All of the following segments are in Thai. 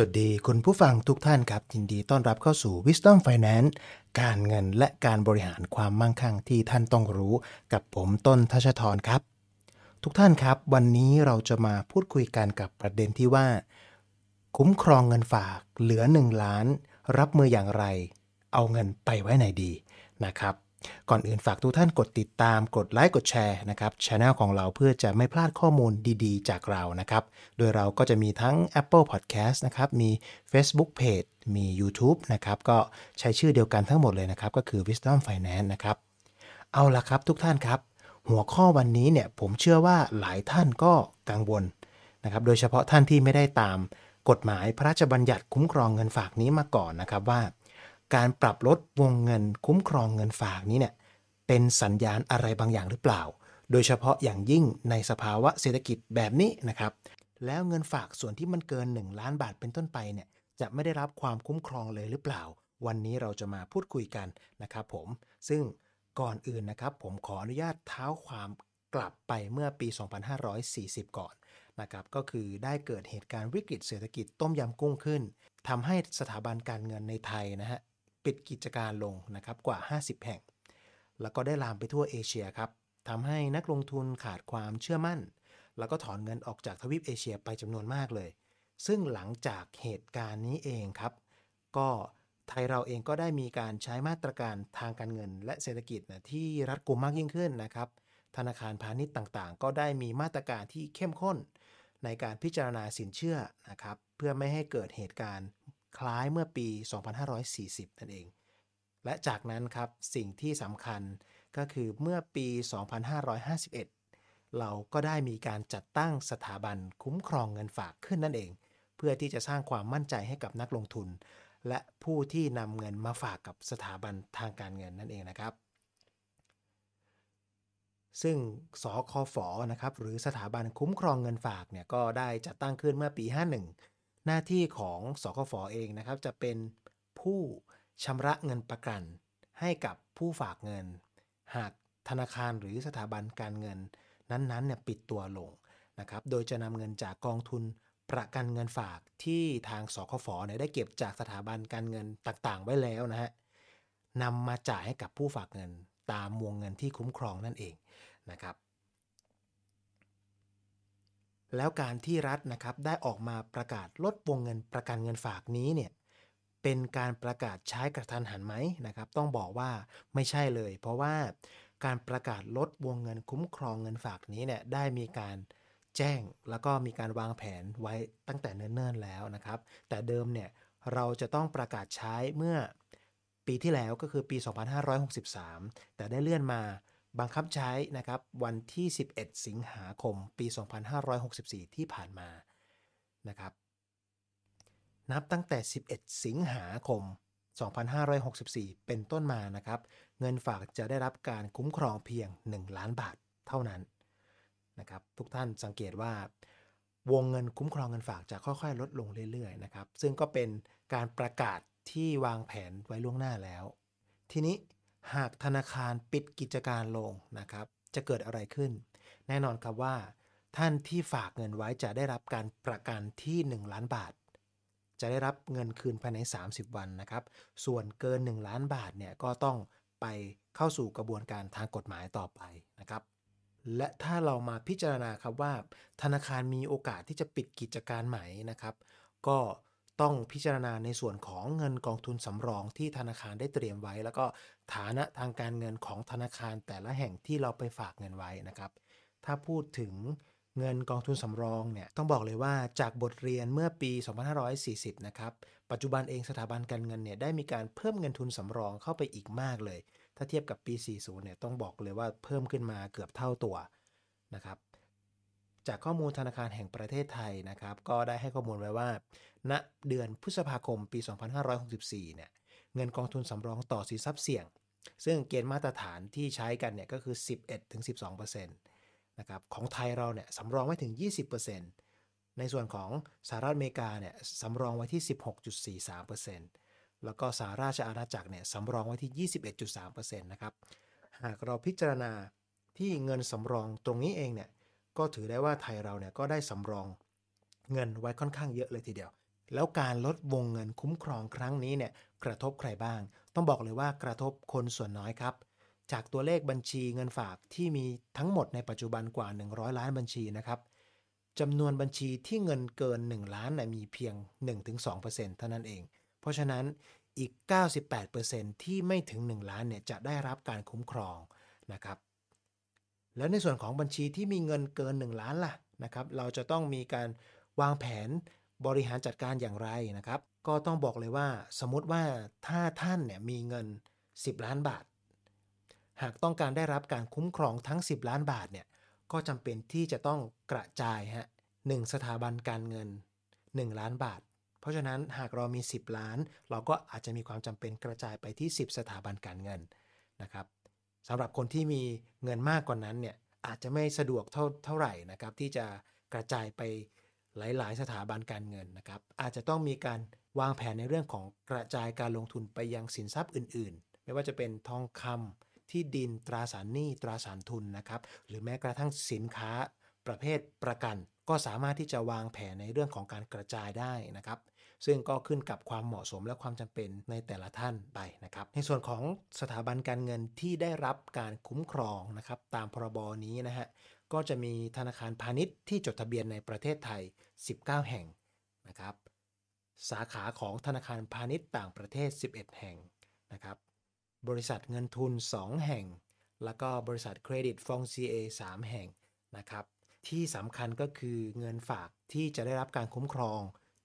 วัสดีคุณผู้ฟังทุกท่านครับยินดีต้อนรับเข้าสู่ Wisdom Finance การเงินและการบริหารความมั่งคั่งที่ท่านต้องรู้กับผมต้นทัชทรครับ ทุกท่านครับ วันนี้เราจะมาพูดคุยกันกับประเด็นที่ว่า คุ้มครองเงินฝากเหลือ 1 ล้าน รับมืออย่างไร เอาเงินไปไว้ไหนดีนะครับ ก่อนอื่นฝากทุกท่านกดติดตามกดไลค์กดแชร์นะครับช anel ของเราเพื่อจะไม่พลาดข้อมูลดีๆ จากเรานะครับ โดยเราก็จะมีทั้ง Apple Podcast นะครับ มี Facebook Page มี YouTube นะครับ ก็ใช้ชื่อเดียวกันทั้งหมดเลยนะครับ ก็คือ Wisdom Finance นะครับ เอาละครับทุกท่านครับ หัวข้อวันนี้เนี่ยผมเชื่อว่าหลายท่านก็กังวลนะครับ โดยเฉพาะท่านที่ไม่ได้ตามกฎหมายพระราชบัญญัติคุ้มครองเงินฝากนี้มาก่อนนะครับว่า การปรับลดวงเงินคุ้มครองเงินฝากนี้เนี่ยเป็นสัญญาณอะไรบางอย่างหรือเปล่า โดยเฉพาะอย่างยิ่งในสภาวะเศรษฐกิจแบบนี้นะครับ แล้วเงินฝากส่วนที่มันเกิน 1 ล้านบาทเป็นต้นไปเนี่ยจะไม่ได้รับความคุ้มครองเลยหรือเปล่า วันนี้เราจะมาพูดคุยกันนะครับผม ซึ่งก่อนอื่นนะครับผมขออนุญาตเท้าความกลับไปเมื่อปี 2540 ก่อนนะครับก็คือได้เกิดเหตุการณ์วิกฤตเศรษฐกิจต้มยำกุ้งขึ้นทำให้สถาบันการเงินในไทยนะฮะ ปิดกิจการลงนะครับกว่า 50 แห่ง แล้วก็ได้ลามไปทั่วเอเชียครับทำให้นักลงทุนขาดความเชื่อมั่น แล้วก็ถอนเงินออกจากทวีปเอเชียไปจำนวนมากเลย ซึ่งหลังจากเหตุการณ์นี้เองครับ ก็ไทยเราเองก็ได้มีการใช้มาตรการทางการเงิน และเศรษฐกิจนะที่รัดกุมมากยิ่งขึ้นนะครับ ธนาคารพาณิชย์ต่างๆ ก็ได้มีมาตรการที่เข้มข้น ในการพิจารณาสินเชื่อนะครับ เพื่อไม่ให้เกิดเหตุการณ์ คล้ายเมื่อปี 2540 นั่นเอง และจากนั้นครับ สิ่งที่สำคัญก็คือเมื่อปี 2551 เราก็ได้มีการจัดตั้งสถาบันคุ้มครองเงินฝากขึ้นนั่นเอง เพื่อที่จะสร้างความมั่นใจให้กับนักลงทุน และผู้ที่นำเงินมาฝากกับสถาบันทางการเงินนั่นเองนะครับซึ่งสคฝนะครับหรือสถาบันคุ้มครองเงินฝากเนี่ยก็ได้จัดตั้งขึ้นเมื่อปี 51 หน้าที่ของสคฟอเองนะครับ จะเป็นผู้ชำระเงินประกัน ให้กับผู้ฝากเงิน หากธนาคารหรือสถาบันการเงิน นั้นๆเนี่ยปิดตัวลงนะครับ โดยจะนำเงินจากกองทุนประกันเงินฝากที่ทางสคฟเนี่ยได้เก็บจากสถาบันการเงินต่างๆ ไว้แล้วนะฮะนำมาจ่ายให้กับผู้ฝากเงินตามวงเงินที่คุ้มครองนั่นเองนะครับ แล้วการที่รัฐนะครับได้ออกมาประกาศลดวงเงินประกันเงินฝากนี้เนี่ยเป็นการประกาศใช้กระทันหันไหมนะครับ ต้องบอกว่าไม่ใช่เลย เพราะว่าการประกาศลดวงเงินคุ้มครองเงินฝากนี้เนี่ยได้มีการแจ้งแล้วก็มีการวางแผนไว้ตั้งแต่เนิ่นๆแล้วนะครับ แต่เดิมเนี่ยเราจะต้องประกาศใช้เมื่อปีที่แล้วก็คือปี 2563 แต่ได้เลื่อนมา บังคับใช้นะครับวันที่ 11 สิงหาคม ปี 2564 ที่ผ่านมานะครับนับตั้งแต่ 11 สิงหาคม 2564 เป็นต้นมานะครับ เงินฝากจะได้รับการคุ้มครองเพียง 1 ล้านบาทเท่านั้นนะครับทุกท่านสังเกตว่าวงเงินคุ้มครองเงินฝากจะค่อยๆ ลดลงเรื่อยๆนะครับซึ่งก็เป็นการประกาศที่วางแผนไว้ล่วงหน้าแล้ว ทีนี้ หากธนาคารปิดกิจการลงนะครับ จะเกิดอะไรขึ้น แน่นอนครับว่า ท่านที่ฝากเงินไว้จะได้รับการประกันที่ 1 ล้านบาท จะได้รับเงินคืนภายใน 30 วันนะครับ ส่วนเกิน 1 ล้านบาทเนี่ยก็ต้องไปเข้าสู่กระบวนการทางกฎหมายต่อไปนะครับและถ้าเรามาพิจารณาครับว่า ธนาคารมีโอกาสที่จะปิดกิจการใหมนะครับ ก็ ต้องพิจารณาในส่วนของเงินกองทุนสำรองที่ธนาคารได้เตรียมไว้ แล้วก็ฐานะทางการเงินของธนาคารแต่ละแห่งที่เราไปฝากเงินไว้นะครับ ถ้าพูดถึงเงินกองทุนสำรองเนี่ยต้องบอกเลยว่าจากบทเรียนเมื่อปี 2540 นะครับ ปัจจุบันเองสถาบันการเงินเนี่ยได้มีการเพิ่มเงินทุนสำรองเข้าไปอีกมากเลย ถ้าเทียบกับปี 40 เนี่ยต้องบอกเลยว่าเพิ่มขึ้นมาเกือบเท่าตัวนะครับ จากข้อมูลธนาคารแห่งประเทศไทยนะครับ ก็ได้ให้ข้อมูลไว้ว่า ณเดือนพฤษภาคมปี 2564 เนี่ยเงินกองทุนสำรองต่อสินทรัพย์เสี่ยง ซึ่งเกณฑ์มาตรฐานที่ใช้กันเนี่ยก็คือ 11-12%นะครับของไทยเราเนี่ยสำรองไว้ถึง 20%ในส่วนของสหรัฐอเมริกาเนี่ยสำรองไว้ที่ 16.43%แล้วก็สหราชอาณาจักรเนี่ยสำรองไว้ที่ 21.3%นะครับหากเราพิจารณาที่เงินสำรองตรงนี้เองเนี่ย ก็ถือได้ว่าไทยเราเนี่ยก็ได้สำรองเงินไว้ค่อนข้างเยอะเลยทีเดียว แล้วการลดวงเงินคุ้มครองครั้งนี้เนี่ยกระทบใครบ้าง ต้องบอกเลยว่ากระทบคนส่วนน้อยครับ จากตัวเลขบัญชีเงินฝากที่มีทั้งหมดในปัจจุบันกว่า 100 ล้านบัญชีนะครับจำนวนบัญชีที่เงินเกิน 1 ล้านนะมีเพียง 1-2%เท่านั้นเอง เพราะฉะนั้นอีก 98%ที่ไม่ถึง 1 ล้านเนี่ยจะได้รับการคุ้มครองนะครับ แล้วในส่วนของบัญชีที่มีเงินเกิน 1 ล้านล่ะนะครับ เราจะต้องมีการวางแผนบริหารจัดการอย่างไรนะครับ ก็ต้องบอกเลยว่าสมมติว่าถ้าท่านเนี่ยมีเงิน 10 ล้านบาท หากต้องการได้รับการคุ้มครองทั้ง 10 ล้านบาทเนี่ยก็จำเป็นที่จะต้องกระจายฮะหสถาบันการเงิน 1 ล้านบาท เพราะฉะนั้นหากเรามี 10 ล้าน เราก็อาจจะมีความจำเป็นกระจายไปที่ 10 สถาบันการเงินนะครับ สำหรับคนที่มีเงินมากกว่านั้นเนี่ยอาจจะไม่สะดวกเท่าเท่าไหร่นะครับที่จะกระจายไปหลาย ๆ สถาบันการเงินนะครับอาจจะต้องมีการวางแผนในเรื่องของกระจายการลงทุนไปยังสินทรัพย์อื่น ๆ ไม่ว่าจะเป็นทองคำที่ดินตราสารหนี้ตราสารทุนนะครับหรือแม้กระทั่งสินค้าประเภทประกัน ก็สามารถที่จะวางแผนในเรื่องของการกระจายได้นะครับ ซึ่งก็ขึ้นกับความเหมาะสมและความจำเป็นในแต่ละท่านไปนะครับ ในส่วนของสถาบันการเงินที่ได้รับการคุ้มครองนะครับตามพรบนี้นะฮะก็จะมีธนาคารพาณิชย์ที่จดทะเบียนในประเทศไทย 19 แห่งนะครับ สาขาของธนาคารพาณิชย์ต่างประเทศ 11 แห่งนะครับ บริษัทเงินทุน 2 แห่ง แล้วก็บริษัทเครดิตฟองซีเอ3แห่งนะครับ ที่สำคัญก็คือเงินฝากที่จะได้รับการคุ้มครอง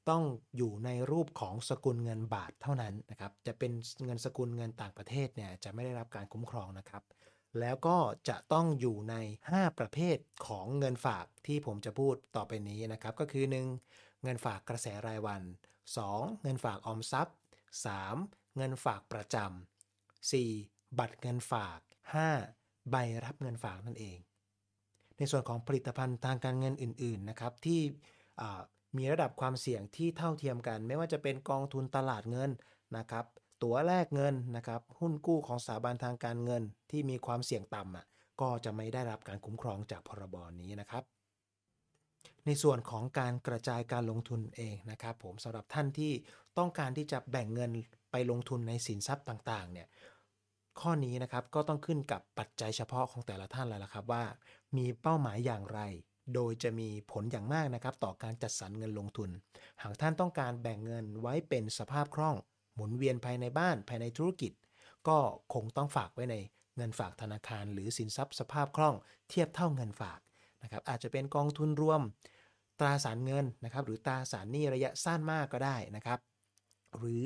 ต้องอยู่ในรูปของสกุลเงินบาทเท่านั้นนะครับ จะเป็นเงินสกุลเงินต่างประเทศเนี่ยจะไม่ได้รับการคุ้มครองนะครับ แล้วก็จะต้องอยู่ใน 5 ประเภทของเงินฝากที่ผมจะพูดต่อไปนี้นะครับ ก็คือ 1. เงินฝากกระแสรายวัน 2. เงินฝากออมทรัพย์ 3. เงินฝากประจำ 4. บัตรเงินฝาก 5. ใบรับเงินฝากนั่นเอง ในส่วนของผลิตภัณฑ์ทางการเงินอื่น ๆ นะครับที่ มีระดับความเสี่ยงที่เท่าเทียมกัน ไม่ว่าจะเป็นกองทุนตลาดเงินนะครับตั๋วแลกเงินนะครับหุ้นกู้ของสถาบันทางการเงินที่มีความเสี่ยงต่ำอะก็จะไม่ได้รับการคุ้มครองจากพรบนี้นะครับ ในส่วนของการกระจายการลงทุนเองนะครับผมสำหรับท่านที่ต้องการที่จะแบ่งเงินไปลงทุนในสินทรัพย์ต่างๆเนี่ยข้อนี้นะครับก็ต้องขึ้นกับปัจจัยเฉพาะของแต่ละท่านแล้วละครับว่า มีเป้าหมายอย่างไร โดยจะมีผลอย่างมากนะครับ ต่อการจัดสรรเงินลงทุน หากท่านต้องการแบ่งเงินไว้เป็นสภาพคล่อง หมุนเวียนภายในบ้านภายในธุรกิจ ก็คงต้องฝากไว้ในเงินฝากธนาคาร หรือสินทรัพย์สภาพคล่อง เทียบเท่าเงินฝากนะครับอาจจะเป็นกองทุนรวม ตราสารเงินนะครับหรือตราสารหนี้ระยะสั้นมากก็ได้นะครับ หรือ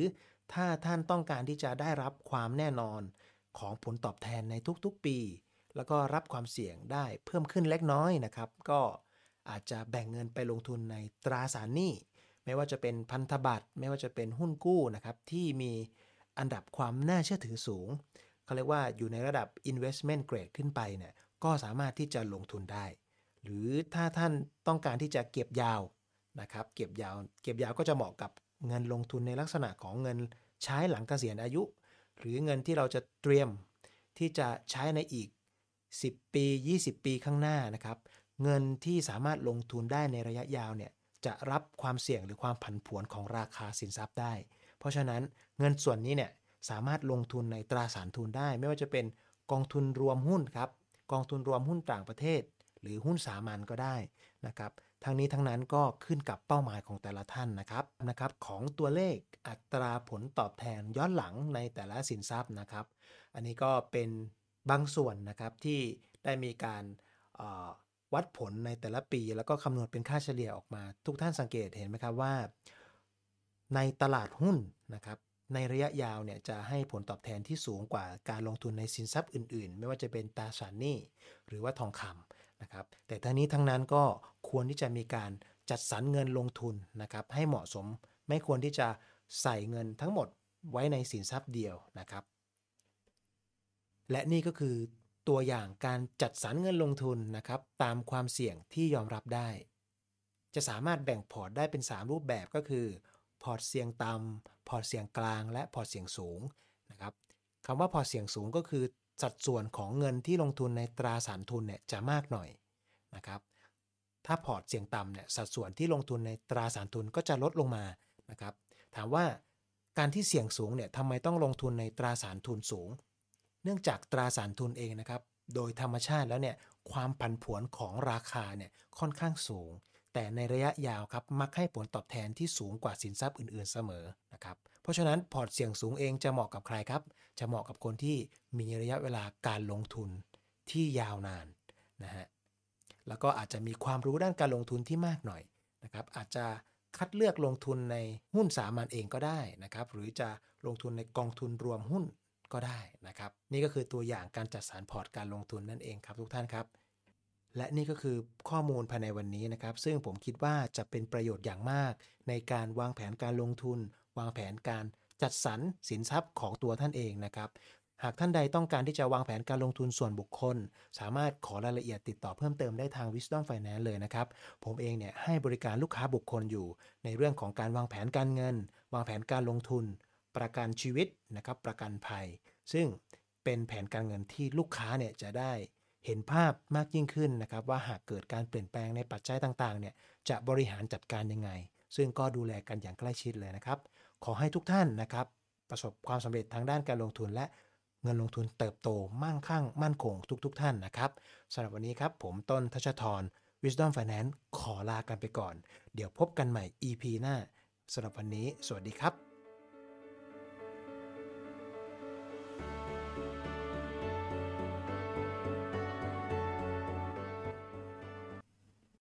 ถ้าท่านต้องการที่จะได้รับความแน่นอนของผลตอบแทนในทุกๆปี แล้วก็รับความเสี่ยงได้เพิ่มขึ้นเล็กน้อยนะครับ ก็อาจจะแบ่งเงินไปลงทุนในตราสารหนี้ ไม่ว่าจะเป็นพันธบัตร ไม่ว่าจะเป็นหุ้นกู้นะครับ ที่มีอันดับความน่าเชื่อถือสูง เขาเรียกว่าอยู่ในระดับ investment grade ขึ้นไปเนี่ย ก็สามารถที่จะลงทุนได้ หรือถ้าท่านต้องการที่จะเก็บยาวนะครับ เก็บยาว เก็บยาวก็จะเหมาะกับเงินลงทุนในลักษณะของเงินใช้หลังเกษียณอายุ หรือเงินที่เราจะเตรียมที่จะใช้ในอีก 10 ปี 20 ปีข้างหน้านะครับ เงินที่สามารถลงทุนได้ในระยะยาวเนี่ยจะรับความเสี่ยงหรือความผันผวนของราคาสินทรัพย์ได้ เพราะฉะนั้นเงินส่วนนี้เนี่ยสามารถลงทุนในตราสารทุนได้ ไม่ว่าจะเป็นกองทุนรวมหุ้นครับกองทุนรวมหุ้นต่างประเทศ หรือหุ้นสามัญก็ได้นะครับทั้งนี้ทั้งนั้นก็ขึ้นกับเป้าหมายของแต่ละท่านนะครับนะครับของตัวเลขอัตราผลตอบแทนย้อนหลังในแต่ละสินทรัพย์นะครับ อันนี้ก็เป็น บางส่วนนะครับที่ได้มีการวัดผลในแต่ละปี แล้วก็คำนวณเป็นค่าเฉลี่ยออกมา ทุกท่านสังเกตเห็นไหมครับว่า ในตลาดหุ้นนะครับในระยะยาวเนี่ยจะให้ผลตอบแทนที่สูงกว่าการลงทุนในสินทรัพย์อื่น ๆ ไม่ว่าจะเป็นตราสารหนี้หรือว่าทองคำนะครับ แต่ทั้งนี้ทั้งนั้นก็ควรที่จะมีการจัดสรรเงินลงทุนนะครับ ให้เหมาะสมไม่ควรที่จะใส่เงินทั้งหมดไว้ในสินทรัพย์เดียวนะครับ และนี่ก็คือตัวอย่างการจัดสรรเงินลงทุนนะครับ ตามความเสี่ยงที่ยอมรับได้ จะสามารถแบ่งพอร์ตได้เป็น 3 รูปแบบก็คือ พอร์ตเสี่ยงต่ำพอร์ตเสี่ยงกลาง และพอร์ตเสี่ยงสูงนะครับคำว่าพอร์ตเสี่ยงสูงก็คือ สัดส่วนของเงินที่ลงทุนในตราสารทุนเนี่ยจะมากหน่อยนะครับถ้าพอร์ตเสี่ยงต่ำเนี่ยสัดส่วนที่ลงทุนในตราสารทุนก็จะลดลงมานะครับถามว่าการที่เสี่ยงสูงเนี่ยทำไมต้องลงทุนในตราสารทุนสูง เนื่องจากตราสารทุนเองนะครับ โดยธรรมชาติแล้วเนี่ยความผันผวนของราคาเนี่ยค่อนข้างสูง แต่ในระยะยาวครับมักให้ผลตอบแทนที่สูงกว่าสินทรัพย์อื่นๆเสมอนะครับเพราะฉะนั้นพอร์ตเสี่ยงสูงเองจะเหมาะกับใครครับ จะเหมาะกับคนที่มีระยะเวลาการลงทุนที่ยาวนานนะฮะแล้วก็อาจจะมีความรู้ด้านการลงทุนที่มากหน่อยนะครับอาจจะคัดเลือกลงทุนในหุ้นสามัญเองก็ได้นะครับหรือจะลงทุนในกองทุนรวมหุ้น ก็ได้นะครับ นี่ก็คือตัวอย่างการจัดสรรพอร์ตการลงทุนนั่นเองครับทุกท่านครับ และนี่ก็คือข้อมูลภายในวันนี้นะครับ ซึ่งผมคิดว่าจะเป็นประโยชน์อย่างมาก ในการวางแผนการลงทุน วางแผนการจัดสรรสินทรัพย์ของตัวท่านเองนะครับหากท่านใดต้องการที่จะวางแผนการลงทุนส่วนบุคคล สามารถขอรายละเอียดติดต่อเพิ่มเติมได้ทาง Wisdom Finance เลยนะครับ ผมเองเนี่ยให้บริการลูกค้าบุคคลอยู่ ในเรื่องของการวางแผนการเงิน วางแผนการลงทุน ประกันชีวิตนะครับประกันภัย ซึ่งเป็นแผนการเงินที่ลูกค้าเนี่ยจะได้เห็นภาพมากยิ่งขึ้นนะครับว่าหากเกิดการเปลี่ยนแปลงในปัจจัยต่างๆเนี่ยจะบริหารจัดการยังไง ซึ่งก็ดูแลกันอย่างใกล้ชิดเลยนะครับ ขอให้ทุกท่านนะครับ ประสบความสำเร็จทางด้านการลงทุนและเงินลงทุนเติบโตมั่งคั่ง มั่นคงทุกๆทท่านนะครับสำหรับวันนี้ครับผมต้นทัชทร Wisdom Finance ขอลากันไปก่อน เดี๋ยวพบกันใหม่ EP หน้าสำหรับวันนี้ สวัสดีครับ